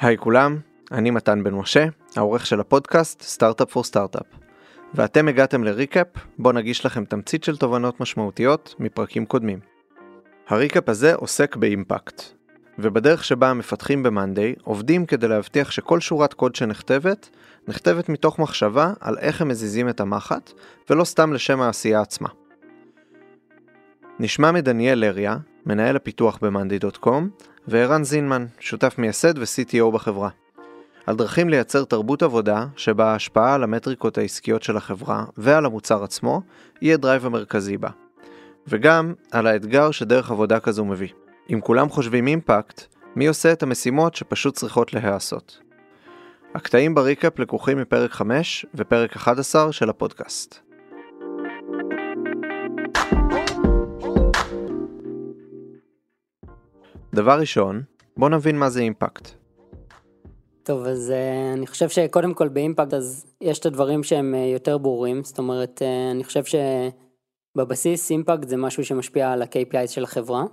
היי כולם, אני מתן בן משה, העורך של הפודקאסט סטארט-אפ פור סטארט-אפ. ואתם הגעתם לריקאפ, בו נגיש לכם תמצית של תובנות משמעותיות מפרקים קודמים. הריקאפ הזה עוסק באימפקט, ובדרך שבה המפתחים ב-Monday עובדים כדי להבטיח שכל שורת קוד שנכתבת, נכתבת מתוך מחשבה על איך הם מזיזים את המחט, ולא סתם לשם העשייה עצמה. נשמע מדניאל לריה, מנהל הפיתוח ב-Monday.com, וערן זינמן, שותף מייסד ו-CTO בחברה. על דרכים לייצר תרבות עבודה שבה ההשפעה על המטריקות העסקיות של החברה ועל המוצר עצמו היא ה-drive המרכזי בה. וגם על האתגר שדרך עבודה כזו מביא. אם כולם חושבים impact, מי עושה את המשימות שפשוט צריכות להיעשות? הקטעים ב-recap לקוחים מפרק 5 ופרק 11 של הפודקאסט. דבר ראשון, בוא נבין מה זה impact. טוב, אז אה, אני חושב שקודם כל ב-impact אז יש את הדברים שהם אה, יותר ברורים, זאת אומרת, אה, אני חושב שבבסיס impact זה משהו שמשפיע על ה-KPI של החברה.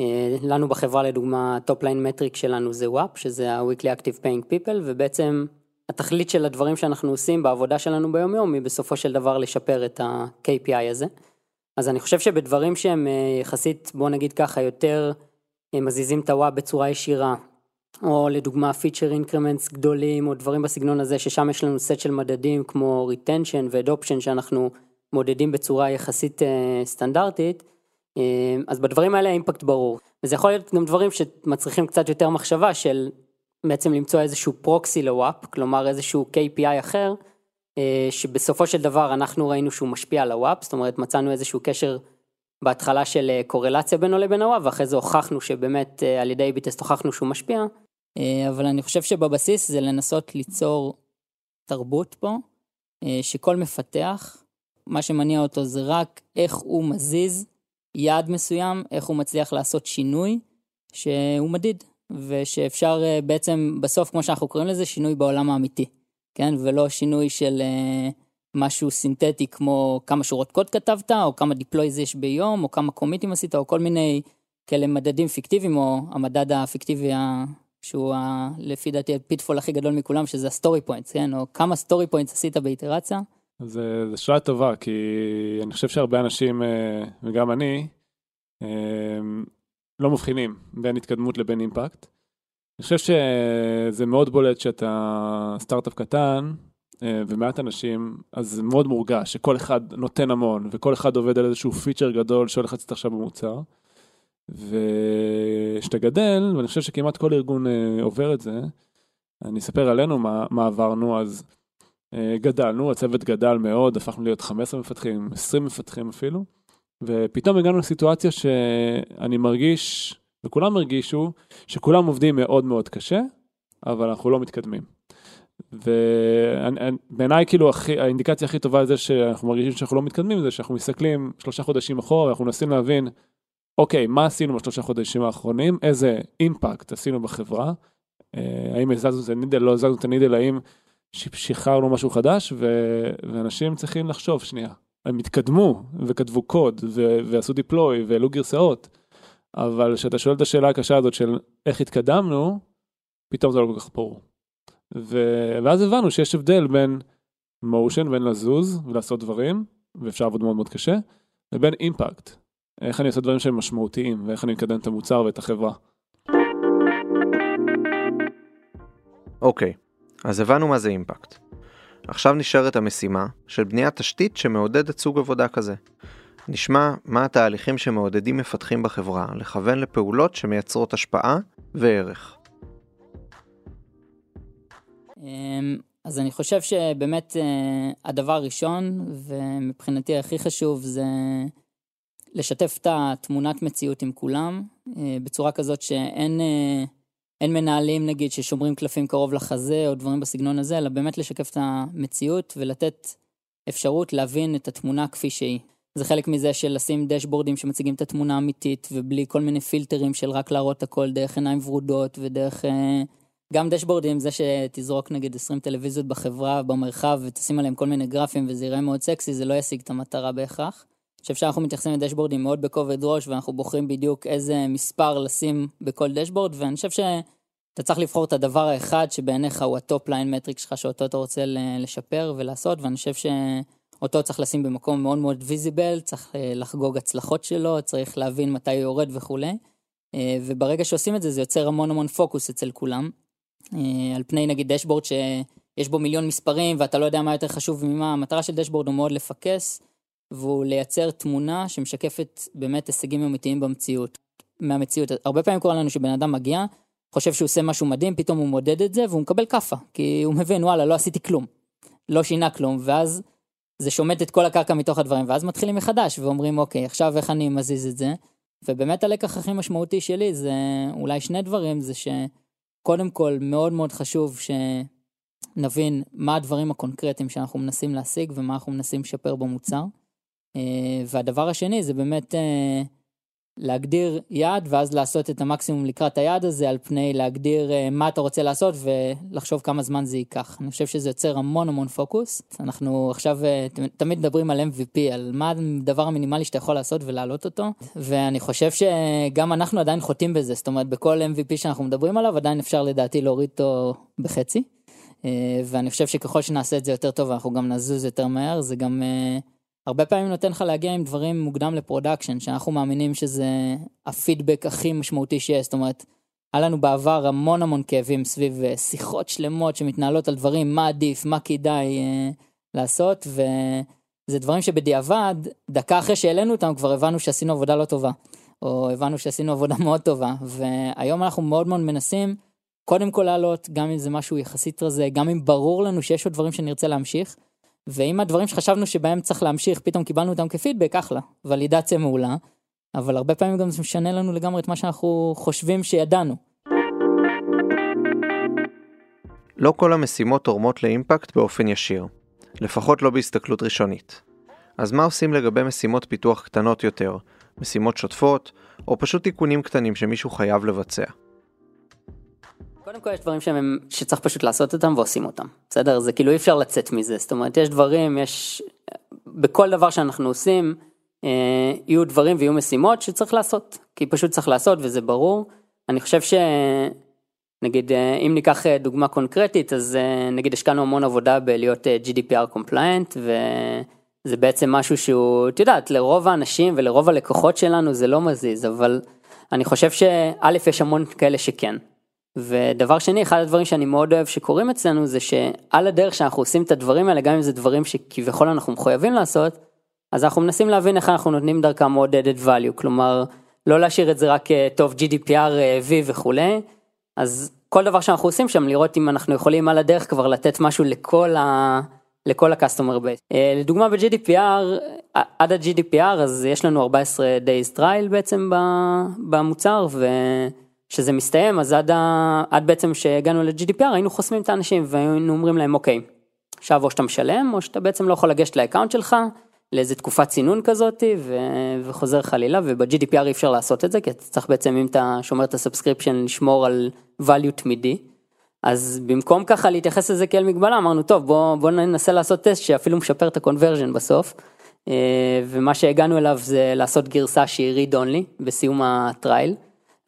אה, לנו בחברה לדוגמה, top line metric שלנו זה WAP, שזה ה-Weekly Active Paying People, ובעצם התכלית של הדברים שאנחנו עושים בעבודה שלנו ביום יום היא בסופו של דבר לשפר את ה-KPI הזה. אז אני חושב שבדברים שהם אה, יחסית, בוא נגיד ככה, יותר מזיזים את ה-WAP בצורה ישירה, או לדוגמה feature increments גדולים, או דברים בסגנון הזה, ששם יש לנו סט של מדדים כמו retention ו-adoption שאנחנו מודדים בצורה יחסית אה, סטנדרטית, אה, אז בדברים האלה ה-impact ברור. וזה יכול להיות גם דברים שמצריכים קצת יותר מחשבה של בעצם למצוא איזשהו proxy ל-WAP, כלומר איזשהו KPI אחר, uh, שבסופו של דבר אנחנו ראינו שהוא משפיע על הוואפ, זאת אומרת מצאנו איזשהו קשר בהתחלה של אה, קורלציה בינו לבין הוואב, ואחרי זה הוכחנו שבאמת אה, על ידי ביטסט הוכחנו שהוא משפיע. אה, אבל אני חושב שבבסיס זה לנסות ליצור תרבות פה, שכל מפתח, מה שמניע אותו זה רק איך הוא מזיז יעד מסוים, איך הוא מצליח לעשות שינוי שהוא מדיד, ושאפשר בעצם בסוף, כמו שאנחנו קוראים לזה, שינוי בעולם האמיתי, כן? ולא שינוי של... משהו סינתטי כמו כמה שורות קוד כתבת, או כמה deploys יש ביום, או כמה קומיטים עשית, או כל מיני כאלה מדדים פיקטיביים, או המדד הפיקטיבי שהוא ה, לפי דעתי ה-pitfall הכי גדול מכולם, שזה ה-story points, כן? או כמה story points עשית באיטרציה. זה, זה שאלה טובה, כי אני חושב שהרבה אנשים, אה, וגם אני, אה, לא מבחינים בין התקדמות לבין impact. אני חושב שזה מאוד בולט שאתה סטארט-אפ קטן, ומעט אנשים, אז זה מאוד מורגש שכל אחד נותן המון, וכל אחד עובד על איזשהו פיצ'ר גדול שהולך לצאת עכשיו במוצר. וכשאתה גדל, ואני חושב שכמעט כל ארגון אה, עובר את זה, אני אספר עלינו מה, מה עברנו, אז אה, גדלנו, הצוות גדל מאוד, הפכנו להיות 15 מפתחים, 20 מפתחים אפילו, ופתאום הגענו לסיטואציה שאני מרגיש, וכולם הרגישו, שכולם עובדים מאוד מאוד קשה, אבל אנחנו לא מתקדמים. ובעיניי כאילו הכי, האינדיקציה הכי טובה לזה שאנחנו מרגישים שאנחנו לא מתקדמים זה שאנחנו מסתכלים שלושה חודשים אחורה ואנחנו מנסים להבין אוקיי מה עשינו בשלושה חודשים האחרונים? איזה אימפקט עשינו בחברה? אה, האם הזזנו את הנידל לא הזזנו את הנידל? האם שחררנו משהו חדש? ו... ואנשים צריכים לחשוב שנייה הם התקדמו וכתבו קוד ו... ועשו דיפלוי והעלו גרסאות. אבל כשאתה שואל את השאלה הקשה הזאת של איך התקדמנו פתאום זה לא כל כך ברור. ו... ואז הבנו שיש הבדל בין מושן, בין לזוז ולעשות דברים, ואפשר לעבוד מאוד מאוד קשה, לבין אימפקט. איך אני עושה דברים שהם משמעותיים, ואיך אני מקדם את המוצר ואת החברה. אוקיי, okay, אז הבנו מה זה אימפקט. עכשיו נשארת המשימה של בניית תשתית שמעודדת סוג עבודה כזה. נשמע מה התהליכים שמעודדים מפתחים בחברה לכוון לפעולות שמייצרות השפעה וערך. אמ, אז אני חושב שבאמת אה, הדבר הראשון, ומבחינתי הכי חשוב, זה לשתף את התמונת מציאות עם כולם, אה, בצורה כזאת שאין אה, אין מנהלים נגיד ששומרים קלפים קרוב לחזה או דברים בסגנון הזה, אלא באמת לשקף את המציאות ולתת אפשרות להבין את התמונה כפי שהיא. זה חלק מזה של לשים דשבורדים שמציגים את התמונה האמיתית ובלי כל מיני פילטרים של רק להראות הכל דרך עיניים ורודות ודרך גם דשבורדים, זה שתזרוק נגיד 20 טלוויזיות בחברה, במרחב, ותשים עליהם כל מיני גרפים וזה יראה מאוד סקסי, זה לא ישיג את המטרה בהכרח. אני חושב שאנחנו מתייחסים לדשבורדים מאוד בכובד ראש, ואנחנו בוחרים בדיוק איזה מספר לשים בכל דשבורד, ואני חושב אתה צריך לבחור את הדבר האחד שבעיניך הוא ה-top line metric שלך שאותו אתה רוצה לשפר ולעשות ואני חושב שאותו צריך לשים במקום מאוד מאוד ויזיבל, צריך אה, לחגוג הצלחות שלו, צריך להבין מתי הוא יורד וכולי. אה, וברגע שעושים את זה זה יוצר המון המון פוקוס אצל כולם. אה, על פני נגיד דשבורד שיש בו מיליון מספרים ואתה לא יודע מה יותר חשוב ממה, המטרה של דשבורד הוא מאוד לפקס והוא לייצר תמונה שמשקפת באמת הישגים אמיתיים במציאות. מהמציאות. הרבה פעמים קורה לנו שבן אדם מגיע, חושב שהוא עושה משהו מדהים, פתאום הוא מודד את זה והוא מקבל כאפה, כי הוא מבין, וואלה, לא עשיתי כלום. לא שינה כלום, ואז זה שומט את כל הקרקע מתוך הדברים, ואז מתחילים מחדש ואומרים, אוקיי, עכשיו איך אני מזיז את זה? ובאמת הלקח הכי משמעותי שלי זה אולי שני דברים, זה שקודם כל מאוד מאוד חשוב שנבין מה הדברים הקונקרטיים שאנחנו מנסים להשיג ומה אנחנו מנסים לשפר במוצר. אה, והדבר השני זה באמת אה, להגדיר יעד ואז לעשות את המקסימום לקראת היעד הזה על פני להגדיר uh, מה אתה רוצה לעשות ולחשוב כמה זמן זה ייקח. אני חושב שזה יוצר המון המון פוקוס. אנחנו עכשיו uh, תמיד מדברים על MVP, על מה הדבר המינימלי שאתה יכול לעשות ולהעלות אותו, ואני חושב שגם אנחנו עדיין חוטאים בזה, זאת אומרת בכל MVP שאנחנו מדברים עליו עדיין אפשר לדעתי להוריד אותו בחצי. Uh, ואני חושב שככל שנעשה את זה יותר טוב אנחנו גם נזוז יותר מהר, זה גם... הרבה פעמים נותן לך להגיע עם דברים מוקדם ל-production, שאנחנו מאמינים שזה הפידבק הכי משמעותי שיש, זאת אומרת, היה לנו בעבר המון המון כאבים סביב אה, שיחות שלמות שמתנהלות על דברים, מה עדיף, מה כדאי אה, לעשות, וזה דברים שבדיעבד, דקה אחרי שהעלינו אותם כבר הבנו שעשינו עבודה לא טובה, או הבנו שעשינו עבודה מאוד טובה, והיום אנחנו מאוד מאוד מנסים, קודם כל לעלות, גם אם זה משהו יחסית רזה, גם אם ברור לנו שיש עוד דברים שנרצה להמשיך, ואם הדברים שחשבנו שבהם צריך להמשיך, פתאום קיבלנו אותם כפידבק, אחלה, ולידציה מעולה, אבל הרבה פעמים גם זה משנה לנו לגמרי את מה שאנחנו חושבים שידענו. לא כל המשימות תורמות לאימפקט באופן ישיר, לפחות לא בהסתכלות ראשונית. אז מה עושים לגבי משימות פיתוח קטנות יותר, משימות שוטפות, או פשוט תיקונים קטנים שמישהו חייב לבצע? קודם כל יש דברים שהם, שצריך פשוט לעשות אותם ועושים אותם, בסדר? זה כאילו אי אפשר לצאת מזה, זאת אומרת יש דברים, יש, בכל דבר שאנחנו עושים, אה, יהיו דברים ויהיו משימות שצריך לעשות, כי פשוט צריך לעשות וזה ברור. אני חושב שנגיד אה, אם ניקח אה, דוגמה קונקרטית, אז אה, נגיד השקענו המון עבודה בלהיות GDPR compliant, וזה בעצם משהו שהוא, את יודעת, לרוב האנשים ולרוב הלקוחות שלנו זה לא מזיז, אבל אני חושב שא' יש המון כאלה שכן. ודבר שני, אחד הדברים שאני מאוד אוהב שקורים אצלנו זה שעל הדרך שאנחנו עושים את הדברים האלה, גם אם זה דברים שכביכול אנחנו מחויבים לעשות, אז אנחנו מנסים להבין איך אנחנו נותנים דרכם עוד added value, כלומר, לא להשאיר את זה רק אה, טוב GDPR, אה, V וכולי, אז כל דבר שאנחנו עושים שם, לראות אם אנחנו יכולים על הדרך כבר לתת משהו לכל ה... לכל ה-customer base. אה, לדוגמה ב-GDPR, עד ה-GDPR אז יש לנו 14 days trial בעצם במוצר, ו... שזה מסתיים, אז עד, ה... עד בעצם שהגענו ל-GDPR היינו חוסמים את האנשים והיינו אומרים להם אוקיי, עכשיו או שאתה משלם או שאתה בעצם לא יכול לגשת ל-account שלך לאיזה תקופת צינון כזאת ו... וחוזר חלילה וב-GDPR אי אפשר לעשות את זה כי אתה צריך בעצם אם אתה שומר את ה-subscription לשמור על value תמידי. אז במקום ככה להתייחס לזה כאל מגבלה אמרנו טוב בוא, בוא ננסה לעשות טסט שאפילו משפר את ה-conversion בסוף. אה, ומה שהגענו אליו זה לעשות גרסה שהיא read only בסיום הטרייל.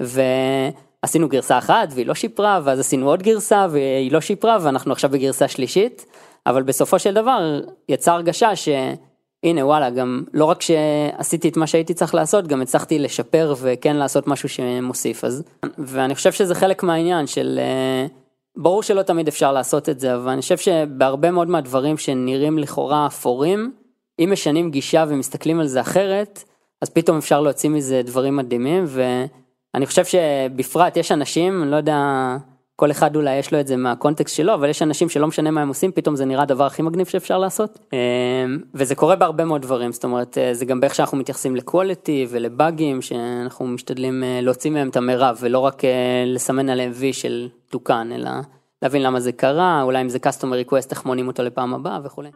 ועשינו גרסה אחת והיא לא שיפרה, ואז עשינו עוד גרסה והיא לא שיפרה, ואנחנו עכשיו בגרסה שלישית, אבל בסופו של דבר יצא הרגשה שהנה וואלה, גם לא רק שעשיתי את מה שהייתי צריך לעשות, גם הצלחתי לשפר וכן לעשות משהו שמוסיף, אז, ואני חושב שזה חלק מהעניין של... אה, ברור שלא תמיד אפשר לעשות את זה, אבל אני חושב שבהרבה מאוד מהדברים שנראים לכאורה אפורים, אם משנים גישה ומסתכלים על זה אחרת, אז פתאום אפשר להוציא מזה דברים מדהימים, ו... אני חושב שבפרט יש אנשים, לא יודע, כל אחד אולי יש לו את זה מהקונטקסט שלו, אבל יש אנשים שלא משנה מה הם עושים, פתאום זה נראה הדבר הכי מגניב שאפשר לעשות. אמ, וזה קורה בהרבה מאוד דברים, זאת אומרת, אה, זה גם באיך שאנחנו מתייחסים לקואליטי ולבאגים, שאנחנו משתדלים אה, להוציא מהם את המרב, ולא רק אה, לסמן עליהם וי של תוקן, אלא להבין למה זה קרה, אולי אם זה customer request, איך מונים אותו לפעם הבאה וכולי.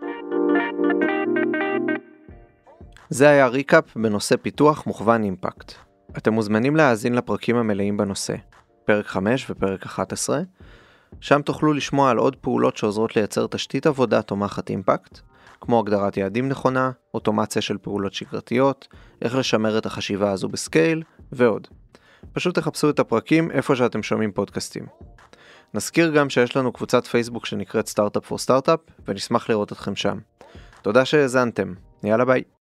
זה היה recap בנושא פיתוח מוכוון אימפקט. אתם מוזמנים להאזין לפרקים המלאים בנושא, פרק 5 ופרק 11, שם תוכלו לשמוע על עוד פעולות שעוזרות לייצר תשתית עבודה תומכת אימפקט, כמו הגדרת יעדים נכונה, אוטומציה של פעולות שגרתיות, איך לשמר את החשיבה הזו ב scale, ועוד. פשוט תחפשו את הפרקים איפה שאתם שומעים פודקאסטים. נזכיר גם שיש לנו קבוצת פייסבוק שנקראת Startup for Startup, ונשמח לראות אתכם שם. תודה שהאזנתם, יאללה ביי.